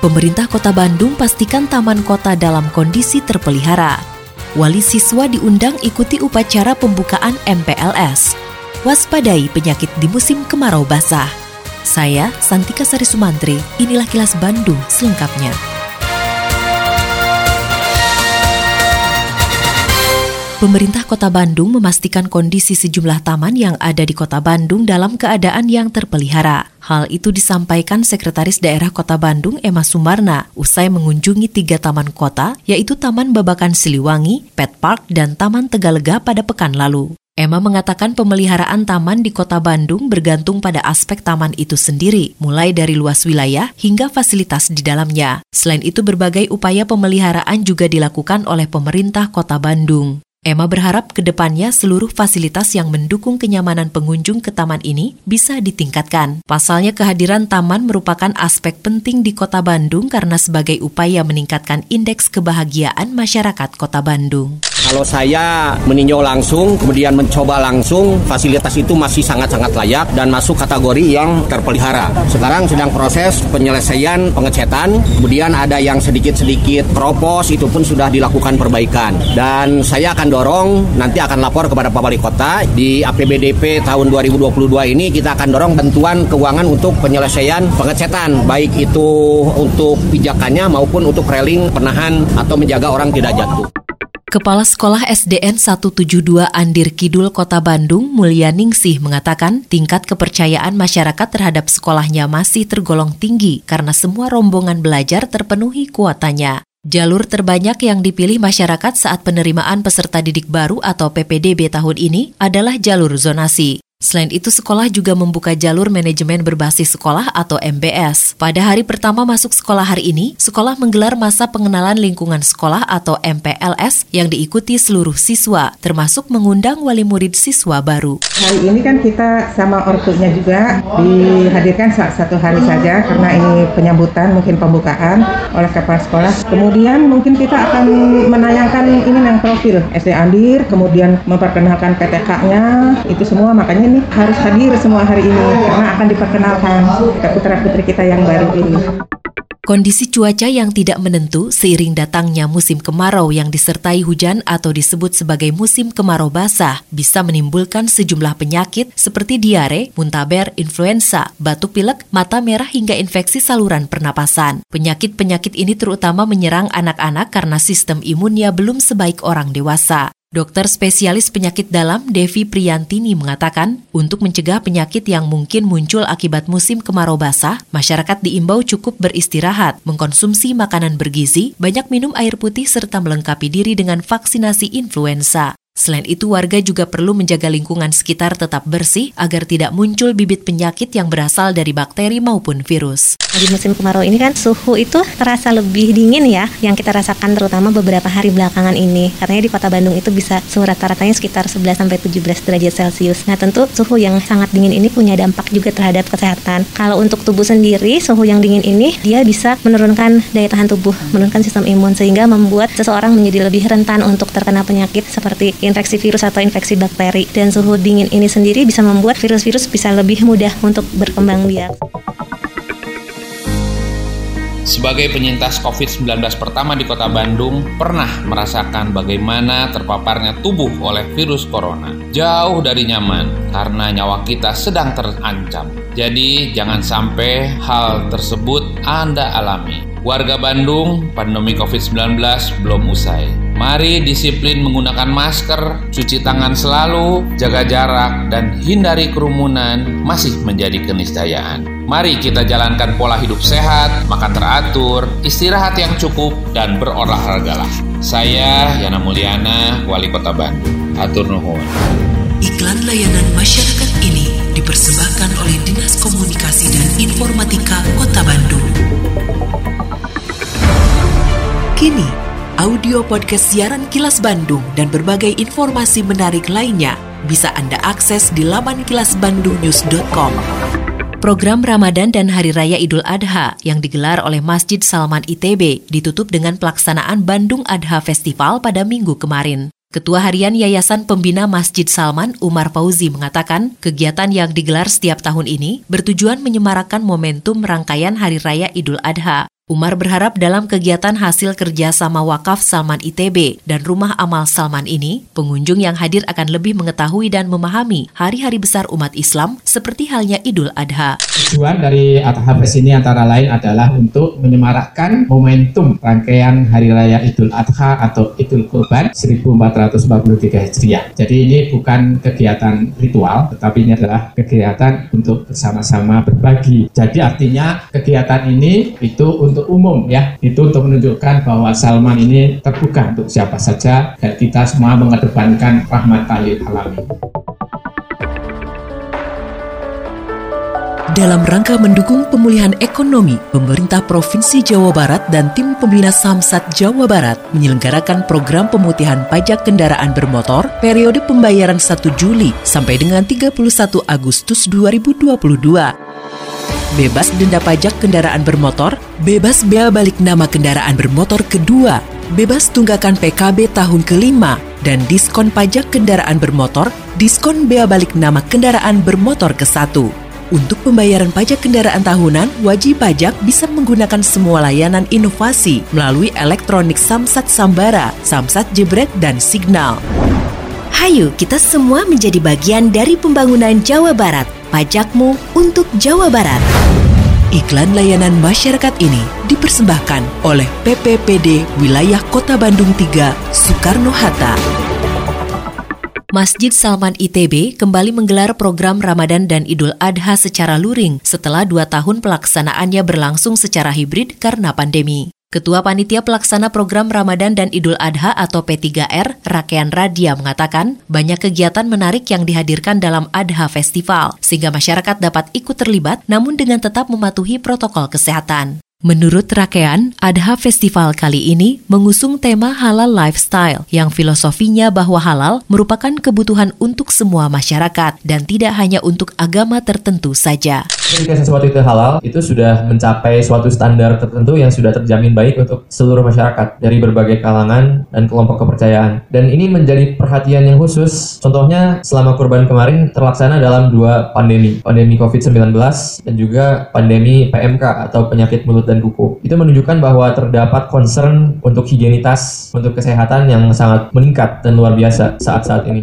Pemerintah Kota Bandung pastikan taman kota dalam kondisi terpelihara. Wali siswa diundang ikuti upacara pembukaan MPLS. Waspadai penyakit di musim kemarau basah. Saya, Santika Sari Sumantri, inilah kilas Bandung selengkapnya. Pemerintah Kota Bandung memastikan kondisi sejumlah taman yang ada di Kota Bandung dalam keadaan yang terpelihara. Hal itu disampaikan Sekretaris Daerah Kota Bandung Emma Sumarna usai mengunjungi tiga taman kota, yaitu Taman Babakan Siliwangi, Pet Park, dan Taman Tegalega pada pekan lalu. Emma mengatakan pemeliharaan taman di kota Bandung bergantung pada aspek taman itu sendiri, mulai dari luas wilayah hingga fasilitas di dalamnya. Selain itu, berbagai upaya pemeliharaan juga dilakukan oleh pemerintah kota Bandung. Emma berharap ke depannya seluruh fasilitas yang mendukung kenyamanan pengunjung ke taman ini bisa ditingkatkan. Pasalnya kehadiran taman merupakan aspek penting di kota Bandung karena sebagai upaya meningkatkan indeks kebahagiaan masyarakat kota Bandung. Kalau saya meninjau langsung, kemudian mencoba langsung, fasilitas itu masih sangat-sangat layak dan masuk kategori yang terpelihara. Sekarang sedang proses penyelesaian pengecetan, kemudian ada yang sedikit-sedikit keropos, itu pun sudah dilakukan perbaikan. Dan saya akan dorong, nanti akan lapor kepada Pak Wali Kota, di APBDP tahun 2022 ini kita akan dorong bantuan keuangan untuk penyelesaian pengecetan, baik itu untuk pijakannya maupun untuk railing penahan atau menjaga orang tidak jatuh. Kepala Sekolah SDN 172 Andir Kidul Kota Bandung, Mulia Ningsih mengatakan tingkat kepercayaan masyarakat terhadap sekolahnya masih tergolong tinggi karena semua rombongan belajar terpenuhi kuotanya. Jalur terbanyak yang dipilih masyarakat saat penerimaan peserta didik baru atau PPDB tahun ini adalah jalur zonasi. Selain itu, sekolah juga membuka jalur manajemen berbasis sekolah atau MBS. Pada hari pertama masuk sekolah hari ini, sekolah menggelar masa pengenalan lingkungan sekolah atau MPLS yang diikuti seluruh siswa, termasuk mengundang wali murid siswa baru. Hari ini kan kita sama ortunya juga dihadirkan satu hari saja karena ini penyambutan mungkin pembukaan oleh kepala sekolah. Kemudian mungkin kita akan menayangkan ini yang profil SD Andir, kemudian memperkenalkan PTK-nya, itu semua makanya ini harus hadir semua hari ini karena akan diperkenalkan ke putra-putri kita yang baru ini. Kondisi cuaca yang tidak menentu seiring datangnya musim kemarau yang disertai hujan atau disebut sebagai musim kemarau basah bisa menimbulkan sejumlah penyakit seperti diare, muntaber, influenza, batuk pilek, mata merah hingga infeksi saluran pernapasan. Penyakit-penyakit ini terutama menyerang anak-anak karena sistem imunnya belum sebaik orang dewasa. Dokter spesialis penyakit dalam Devi Priyantini mengatakan, untuk mencegah penyakit yang mungkin muncul akibat musim kemarau basah, masyarakat diimbau cukup beristirahat, mengkonsumsi makanan bergizi, banyak minum air putih serta melengkapi diri dengan vaksinasi influenza. Selain itu, warga juga perlu menjaga lingkungan sekitar tetap bersih agar tidak muncul bibit penyakit yang berasal dari bakteri maupun virus. Di musim kemarau ini kan suhu itu terasa lebih dingin ya, yang kita rasakan terutama beberapa hari belakangan ini. Karena di kota Bandung itu bisa suhu rata-ratanya sekitar 11 sampai 17 derajat Celcius. Nah, tentu suhu yang sangat dingin ini punya dampak juga terhadap kesehatan. Kalau untuk tubuh sendiri, suhu yang dingin ini dia bisa menurunkan daya tahan tubuh, menurunkan sistem imun sehingga membuat seseorang menjadi lebih rentan untuk terkena penyakit seperti infeksi virus atau infeksi bakteri. Dan suhu dingin ini sendiri bisa membuat virus-virus bisa lebih mudah untuk berkembang biak. Sebagai penyintas COVID-19 pertama di kota Bandung, pernah merasakan bagaimana terpaparnya tubuh oleh virus corona. Jauh dari nyaman, karena nyawa kita sedang terancam. Jadi, jangan sampai hal tersebut Anda alami. Warga Bandung, pandemi COVID-19 belum usai. Mari disiplin menggunakan masker, cuci tangan selalu, jaga jarak, dan hindari kerumunan masih menjadi keniscayaan. Mari kita jalankan pola hidup sehat, makan teratur, istirahat yang cukup, dan berolahragalah. Saya Yana Mulyana, Wali Kota Bandung. Atur nuhun. Iklan layanan masyarakat ini dipersembahkan oleh Dinas Komunikasi dan Informatika Kota Bandung. Kini, audio podcast siaran Kilas Bandung dan berbagai informasi menarik lainnya bisa Anda akses di laman kilasbandungnews.com. Program Ramadan dan Hari Raya Idul Adha yang digelar oleh Masjid Salman ITB ditutup dengan pelaksanaan Bandung Adha Festival pada minggu kemarin. Ketua Harian Yayasan Pembina Masjid Salman, Umar Fauzi, mengatakan kegiatan yang digelar setiap tahun ini bertujuan menyemarakkan momentum rangkaian Hari Raya Idul Adha. Umar berharap dalam kegiatan hasil kerja sama wakaf Salman ITB dan Rumah Amal Salman ini, pengunjung yang hadir akan lebih mengetahui dan memahami hari-hari besar umat Islam seperti halnya Idul Adha. Tujuan dari Adha Fest ini antara lain adalah untuk menyemarakkan momentum rangkaian Hari Raya Idul Adha atau Idul Kurban 1443 Hijriah. Jadi ini bukan kegiatan ritual, tetapi ini adalah kegiatan untuk bersama-sama berbagi. Jadi artinya kegiatan ini itu untuk untuk umum ya itu untuk menunjukkan bahwa Salman ini terbuka untuk siapa saja dan kita semua mengedepankan rahmat lil alamin. Dalam rangka mendukung pemulihan ekonomi, pemerintah Provinsi Jawa Barat dan tim pembina Samsat Jawa Barat menyelenggarakan program pemutihan pajak kendaraan bermotor periode pembayaran 1 Juli sampai dengan 31 Agustus 2022 bebas denda pajak kendaraan bermotor, bebas bea balik nama kendaraan bermotor kedua, bebas tunggakan PKB tahun kelima, dan diskon pajak kendaraan bermotor, diskon bea balik nama kendaraan bermotor ke satu. Untuk pembayaran pajak kendaraan tahunan, wajib pajak bisa menggunakan semua layanan inovasi melalui elektronik Samsat Sambara, Samsat Jebret, dan Signal. Hayu, kita semua menjadi bagian dari pembangunan Jawa Barat pajakmu untuk Jawa Barat. Iklan layanan masyarakat ini dipersembahkan oleh PPPD Wilayah Kota Bandung 3 Soekarno-Hatta. Masjid Salman ITB kembali menggelar program Ramadan dan Idul Adha secara luring setelah dua tahun pelaksanaannya berlangsung secara hibrid karena pandemi. Ketua Panitia Pelaksana Program Ramadan dan Idul Adha atau P3R, Rakean Radia mengatakan, banyak kegiatan menarik yang dihadirkan dalam Adha Festival, sehingga masyarakat dapat ikut terlibat namun dengan tetap mematuhi protokol kesehatan. Menurut Rakean, Adha Festival kali ini mengusung tema halal lifestyle yang filosofinya bahwa halal merupakan kebutuhan untuk semua masyarakat dan tidak hanya untuk agama tertentu saja. Ketika sesuatu itu halal, itu sudah mencapai suatu standar tertentu yang sudah terjamin baik untuk seluruh masyarakat dari berbagai kalangan dan kelompok kepercayaan. Dan ini menjadi perhatian yang khusus. Contohnya selama kurban kemarin terlaksana dalam dua pandemi, pandemi COVID-19 dan juga pandemi PMK atau penyakit mulut dan kuku. Itu menunjukkan bahwa terdapat concern untuk higienitas, untuk kesehatan yang sangat meningkat dan luar biasa saat-saat ini.